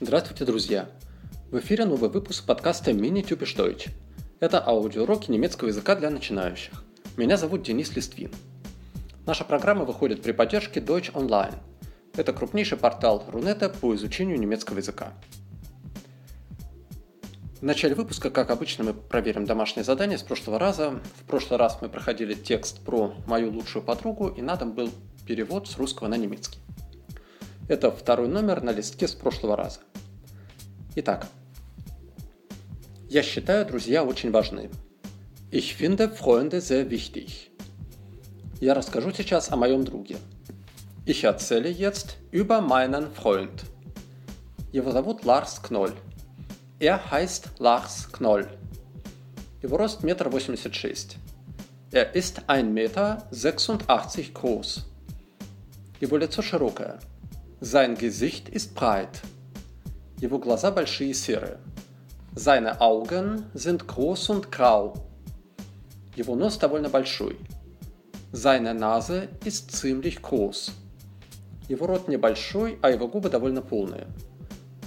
Здравствуйте, друзья! В эфире новый выпуск подкаста Mini Typisch Deutsch. Это аудиоуроки немецкого языка для начинающих. Меня зовут Денис Листвин. Наша программа выходит при поддержке Deutsch Online. Это крупнейший портал Рунета по изучению немецкого языка. В начале выпуска, как обычно, мы проверим домашнее задание с прошлого раза. В прошлый раз мы проходили текст про мою лучшую подругу, и надо был перевод с русского на немецкий. Это второй номер на листке с прошлого раза. Итак, я считаю друзья очень важны. Ich finde Freunde sehr wichtig. Я расскажу сейчас о моем друге. Ich erzähle jetzt über meinen Freund. Его зовут Ларс Кноль. Er heißt Lars Knoll. Его рост 1,86 м. Er ist 1,86 Meter groß. Его лицо широкое. Sein Gesicht ist breit. Его глаза большие и серые. Seine Augen sind groß und grau. Его нос довольно большой. Seine Nase ist ziemlich groß. Его рот небольшой, а его губы довольно полные.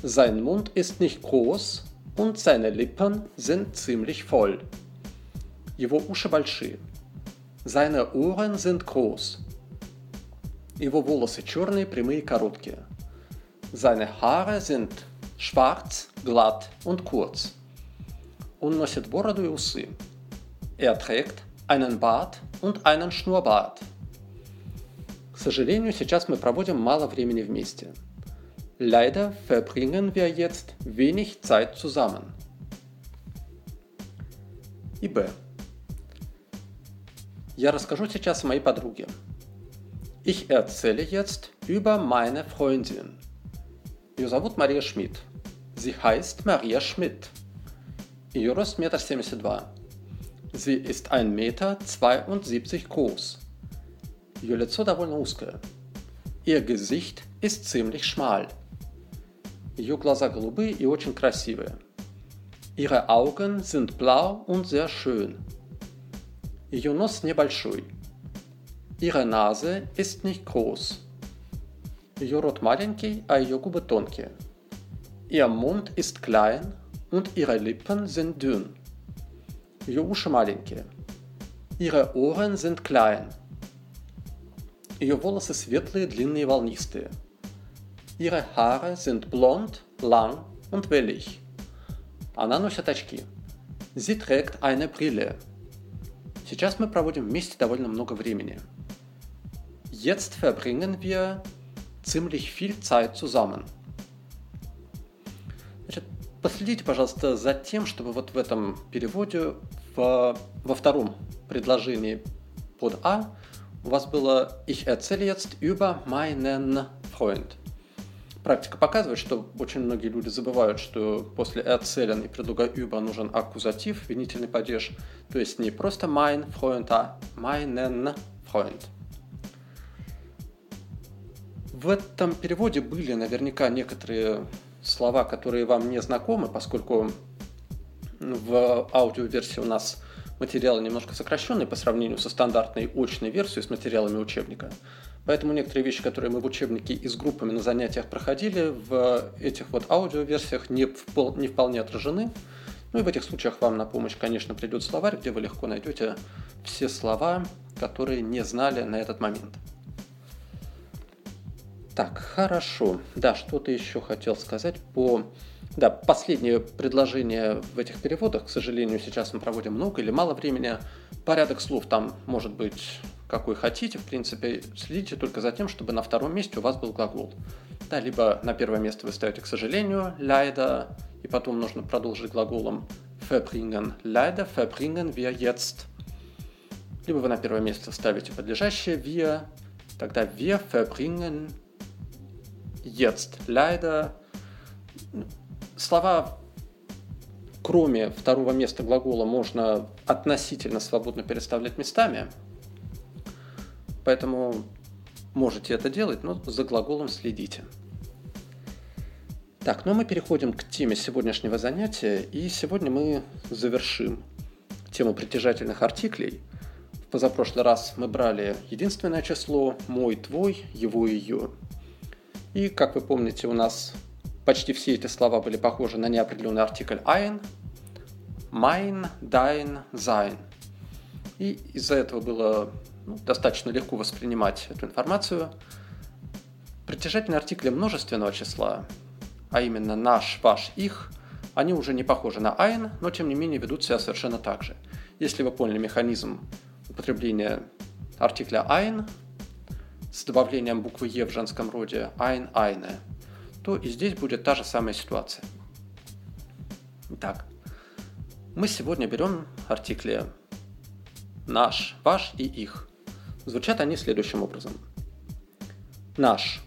Sein Mund ist nicht groß und seine Lippen sind ziemlich voll. Его уши большие. Seine Ohren sind groß. Его волосы черные, прямые и короткие. Seine Haare sind schwarz, glatt und kurz. Он носит бороду и усы. Er trägt einen Bart und einen Schnurrbart. К сожалению, сейчас мы проводим мало времени вместе. Leider verbringen wir jetzt wenig Zeit zusammen. И Б. Я расскажу сейчас о моей подруге. Ich erzähle jetzt über meine Freundin. Ее зовут Мария Шмидт. Sie heißt Maria Schmidt. Ihr рост 1,72 м. Sie ist 1,72 Meter groß. Ihr лицо довольно узкое. Ihr Gesicht ist ziemlich schmal. Ее глаза голубые и очень красивые. Ihre Augen sind blau und sehr schön. Ее нос небольшой. Ihre Nase ist nicht groß. Ее рот маленький, а ее губы тонкие. Ihr Mund ist klein und ihre Lippen sind dünn. Ее уши маленькие. Ihre Ohren sind klein. Ее волосы светлые, длинные, волнистые. Ihre Haare sind blond, lang und wellig. Она носит очки. Sie trägt eine Brille. Сейчас мы проводим вместе довольно много времени. Jetzt verbringen wir ziemlich viel Zeit zusammen. Последите, пожалуйста, за тем, чтобы вот в этом переводе в, во втором предложении под А у вас было «Ich erzähle jetzt über meinen Freund». Практика показывает, что очень многие люди забывают, что после erzählen и предлога über нужен аккузатив, винительный падеж, то есть не просто mein Freund, а meinen Freund. В этом переводе были наверняка некоторые слова, которые вам не знакомы, поскольку в аудиоверсии у нас материалы немножко сокращенные по сравнению со стандартной очной версией с материалами учебника. Поэтому некоторые вещи, которые мы в учебнике и с группами на занятиях проходили, в этих вот аудиоверсиях не, впол- не вполне отражены. Ну и в этих случаях вам на помощь, конечно, придет словарь, где вы легко найдете все слова, которые не знали на этот момент. Так, хорошо. Да, что-то еще хотел сказать по... Да, последнее предложение в этих переводах, к сожалению, сейчас мы проводим много или мало времени. Порядок слов там может быть какой хотите. В принципе, следите только за тем, чтобы на втором месте у вас был глагол. Да, либо на первое место вы ставите, к сожалению, leider, и потом нужно продолжить глаголом verbringen. Leider verbringen wir jetzt. Либо вы на первое место ставите подлежащее wir, тогда wir verbringen jetzt. Leider слова, кроме второго места глагола, можно относительно свободно переставлять местами. Поэтому можете это делать, но за глаголом следите. Так, ну а мы переходим к теме сегодняшнего занятия, и сегодня мы завершим тему притяжательных артиклей. В позапрошлый раз мы брали единственное число «мой», «твой», «его», «ее». И, как вы помните, у нас почти все эти слова были похожи на неопределенный артикль «ein», «mein», «dein», «sein». И из-за этого было ну, достаточно легко воспринимать эту информацию. Притяжательные артикли множественного числа а именно наш, ваш, их, они уже не похожи на ein, но тем не менее ведут себя совершенно так же. Если вы поняли механизм употребления артикля ein с добавлением буквы «е» в женском роде ein, eine, то и здесь будет та же самая ситуация. Итак, мы сегодня берем артикли наш, ваш и их. Звучат они следующим образом. Наш,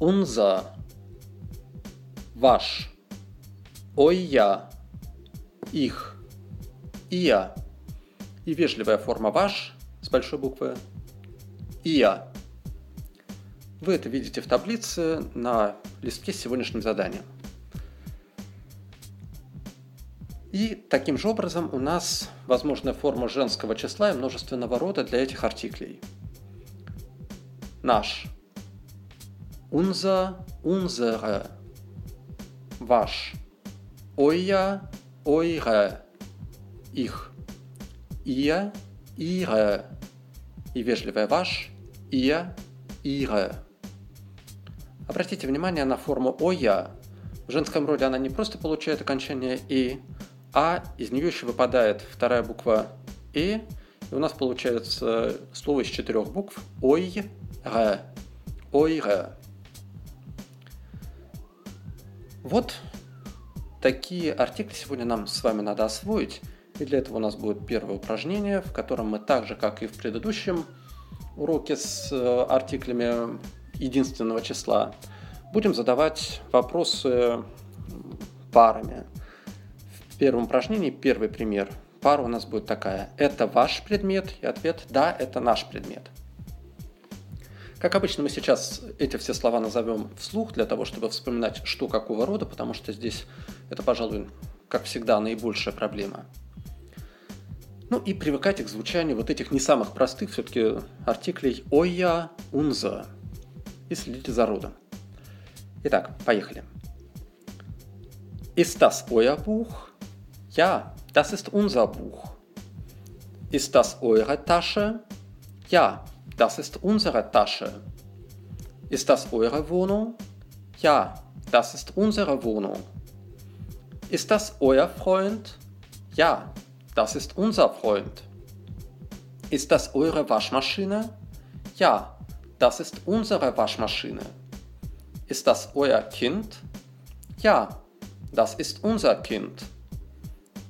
unser, ваш, ой я, их, и я. И вежливая форма ваш с большой буквы я. Вы это видите в таблице на листке с сегодняшним заданием. И таким же образом у нас возможна форма женского числа и множественного рода для этих артиклей. Наш. Unser, unsere ваш, euer, eure, их, ihr, ihre, и вежливое ваш, ihr, ihre. Обратите внимание на форму «оя». В женском роде она не просто получает окончание «и», а из нее еще выпадает вторая буква «и», и у нас получается слово из четырех букв «ой», «ре», «ой», «ре». Вот такие артикли сегодня нам с вами надо освоить. И для этого у нас будет первое упражнение, в котором мы так же, как и в предыдущем уроке с э, артиклями единственного числа, будем задавать вопросы парами. Первом упражнении первый пример. Пара у нас будет такая. Это ваш предмет? И ответ да, это наш предмет. Как обычно, мы сейчас эти все слова назовем вслух для того, чтобы вспоминать, что какого рода, потому что здесь это, пожалуй, как всегда, наибольшая проблема. Ну и привыкайте к звучанию вот этих не самых простых все-таки артиклей «оя», «унза» и следите за родом. Итак, поехали. Euer Buch? Ja, das ist unser Buch. Ist das eure Tasche? Ja, Das ist unsere Tasche. Ist das eure Wohnung? Ja, das ist unsere Wohnung. Ist das euer Freund? Ja, das ist unser Freund. Ist das eure Waschmaschine? Ja, das ist unsere Waschmaschine. Ist das euer Kind? Ja, das ist unser Kind.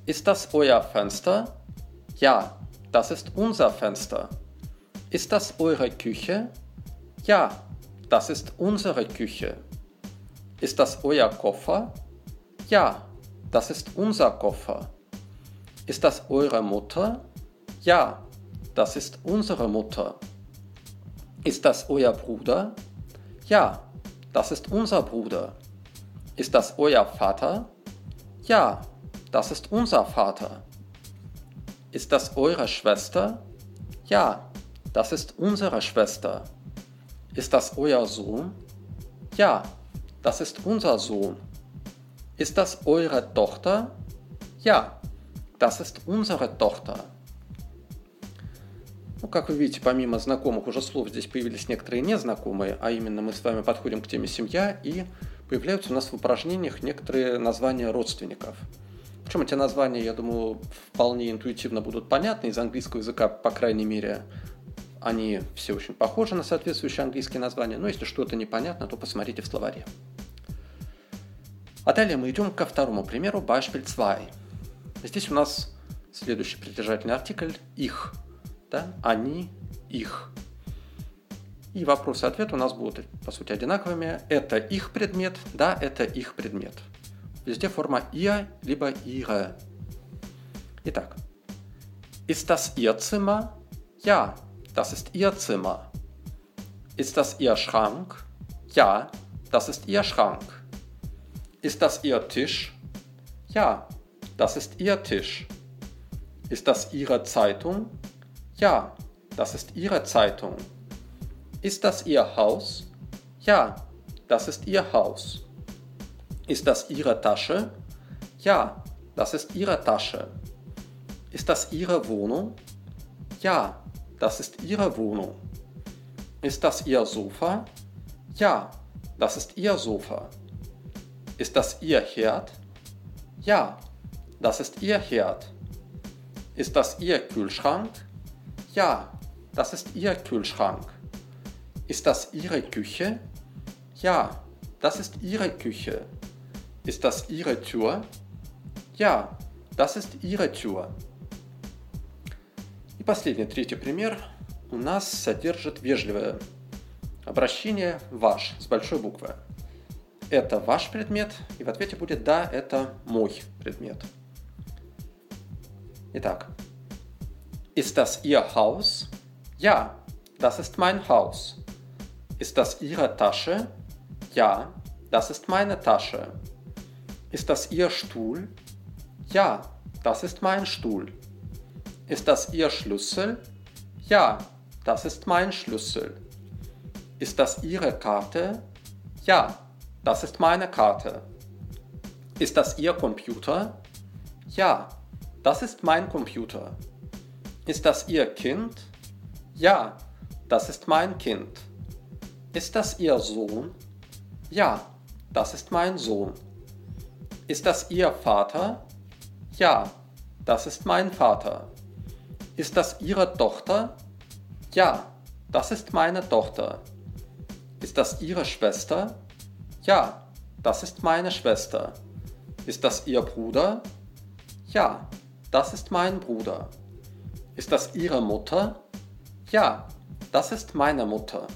Ist das euer Fenster? Ja, das ist unser Fenster. Ist das eure Küche? Ja, das ist unsere Küche. Ist das euer Koffer? Ja, das ist unser Koffer. Ist das eure Mutter? Ja, das ist unsere Mutter. Ist das euer Bruder? Ja, das ist unser Bruder. Ist das euer Vater? Ja, das ist unser Vater. Ist das eure Schwester? Ja, das ist unsere Schwester. Ist das euer Sohn? Ja, das ist unser Sohn. Ist das eure Tochter? Ja, das ist unsere Tochter. Ну, как вы видите, помимо знакомых уже слов, здесь появились некоторые незнакомые, а именно мы с вами подходим к теме «семья», и появляются у нас в упражнениях некоторые названия родственников. Причем эти названия, я думаю, вполне интуитивно будут понятны из английского языка, по крайней мере, они все очень похожи на соответствующие английские названия, но если что-то непонятно, то посмотрите в словаре. А далее мы идем ко второму примеру, Beispiel 2. Здесь у нас следующий притяжательный артикль «их». Да? Они, их. И вопрос и ответ у нас будут, по сути, одинаковыми. Это их предмет, да, это их предмет. Везде форма «ihr» либо «ihre». Итак, ist das ihr Zimmer? Ja, Das ist Ihr Zimmer. Ist das Ihr Schrank? Ja, das ist Ihr Schrank. Ist das Ihr Tisch? Ja, das ist Ihr Tisch. Ist das Ihre Zeitung? Ja, das ist Ihre Zeitung. Ist das Ihr Haus? Ja, das ist Ihr Haus. Ist das Ihre Tasche? Ja, das ist Ihre Tasche. Ist das Ihre Wohnung? Ja, das ist Ihre Wohnung. Ist das Ihr Sofa? Ja, das ist Ihr Sofa. Ist das Ihr Herd? Ja, das ist Ihr Herd. Ist das Ihr Kühlschrank? Ja, das ist Ihr Kühlschrank. Ist das Ihre Küche? Ja, das ist Ihre Küche. Ist das Ihre Tür? Ja, das ist Ihre Tür. И последний, третий пример у нас содержит вежливое обращение «ваш» с большой буквы. Это ваш предмет, и в ответе будет «да, это мой предмет». Итак, ist das Ihr Haus? Ja, das ist mein Haus. Ist das Ihre Tasche? Ja, das ist meine Tasche. Ist das Ihr Stuhl? Ja, das ist mein Stuhl. Ist das Ihr Schlüssel? Ja, das ist mein Schlüssel. Ist das Ihre Karte? Ja, das ist meine Karte. Ist das Ihr Computer? Ja, das ist mein Computer. Ist das Ihr Kind? Ja, das ist mein Kind. Ist das Ihr Sohn? Ja, das ist mein Sohn. Ist das Ihr Vater? Ja, das ist mein Vater. Ist das Ihre Tochter? Ja, das ist meine Tochter. Ist das Ihre Schwester? Ja, das ist meine Schwester. Ist das Ihr Bruder? Ja, das ist mein Bruder. Ist das Ihre Mutter? Ja, das ist meine Mutter.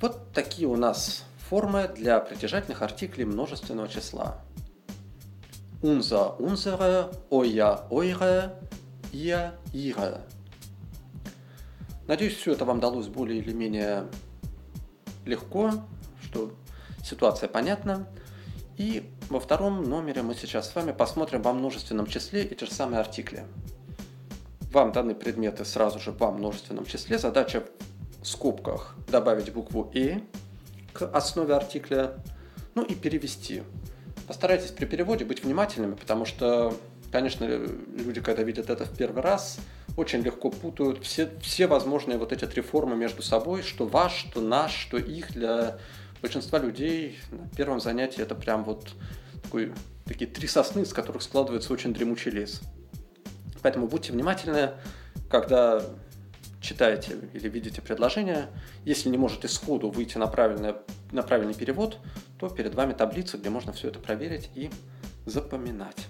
Вот такие у нас формы для притяжательных артиклей множественного числа. Unser, unsere, euer, eure, ihr, ihre. Надеюсь, все это вам далось более или менее легко, что ситуация понятна. И во втором номере мы сейчас с вами посмотрим во множественном числе эти же самые артикли. Вам даны предметы сразу же во множественном числе. Задача в скобках добавить букву «и» к основе артикля, ну и перевести. Постарайтесь при переводе быть внимательными, потому что, конечно, люди, когда видят это в первый раз, очень легко путают все, все возможные вот эти три формы между собой, что ваш, что наш, что их для большинства людей на первом занятии это прям вот такой, такие три сосны, из которых складывается очень дремучий лес. Поэтому будьте внимательны, когда читаете или видите предложение. Если не можете сходу выйти на, правильный, на правильный перевод, то перед вами таблица, где можно все это проверить и запоминать.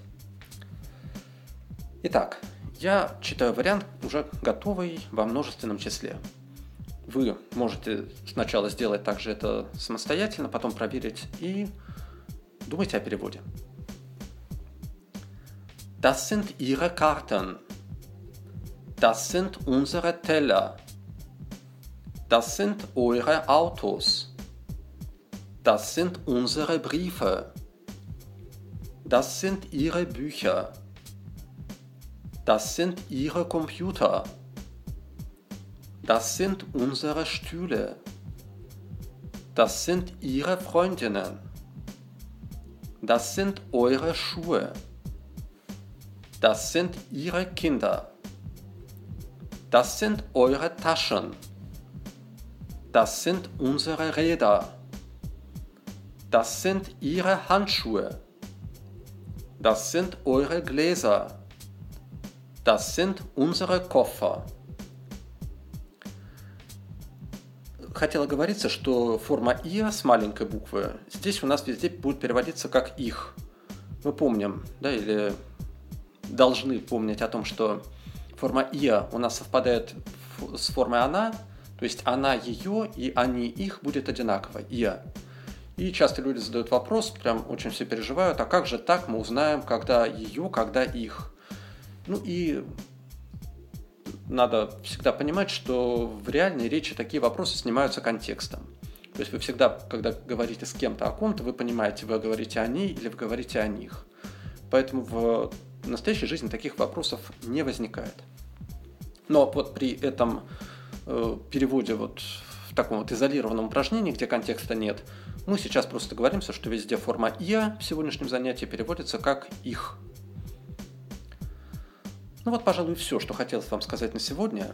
Итак, я читаю вариант уже готовый во множественном числе. Вы можете сначала сделать также это самостоятельно, потом проверить и думайте о переводе. Das sind Ihre Karten. Das sind unsere Teller. Das sind eure Autos. Das sind unsere Briefe. Das sind Ihre Bücher. Das sind Ihre Computer. Das sind unsere Stühle. Das sind Ihre Freundinnen. Das sind eure Schuhe. Das sind Ihre Kinder. Das sind eure Taschen. Das sind unsere Räder. Das sind Ihre Handschuhe. Das sind eure Gläser. Das sind unsere Koffer. хотела говориться, что форма «иа» с маленькой буквы здесь у нас везде будет переводиться как «их». Мы помним, да, или должны помнить о том, что форма «иа» у нас совпадает с формой «она», то есть «она» ее и «они» их будет одинаково, «иа». И часто люди задают вопрос, прям очень все переживают, а как же так мы узнаем, когда ее, когда их? Ну и надо всегда понимать, что в реальной речи такие вопросы снимаются контекстом. То есть вы всегда, когда говорите с кем-то о ком-то, вы понимаете, вы говорите о ней или вы говорите о них. Поэтому в настоящей жизни таких вопросов не возникает. Но вот при этом э, переводе вот в таком вот изолированном упражнении, где контекста нет, мы сейчас просто договоримся, что везде форма «я» в сегодняшнем занятии переводится как «их». Ну вот, пожалуй, все, что хотелось вам сказать на сегодня.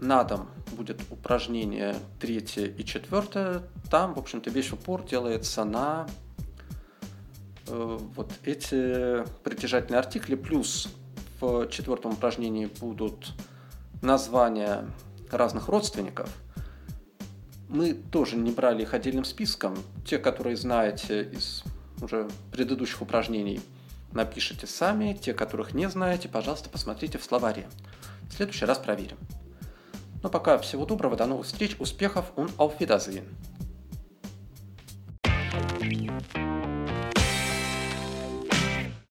На дом будет упражнение третье и четвертое. Там, в общем-то, весь упор делается на вот эти притяжательные артикли. Плюс в четвертом упражнении будут названия разных родственников – мы тоже не брали их отдельным списком. Те, которые знаете из уже предыдущих упражнений, напишите сами. Те, которых не знаете, пожалуйста, посмотрите в словаре. В следующий раз проверим. Ну пока всего доброго, до новых встреч, успехов und auf Wiedersehen.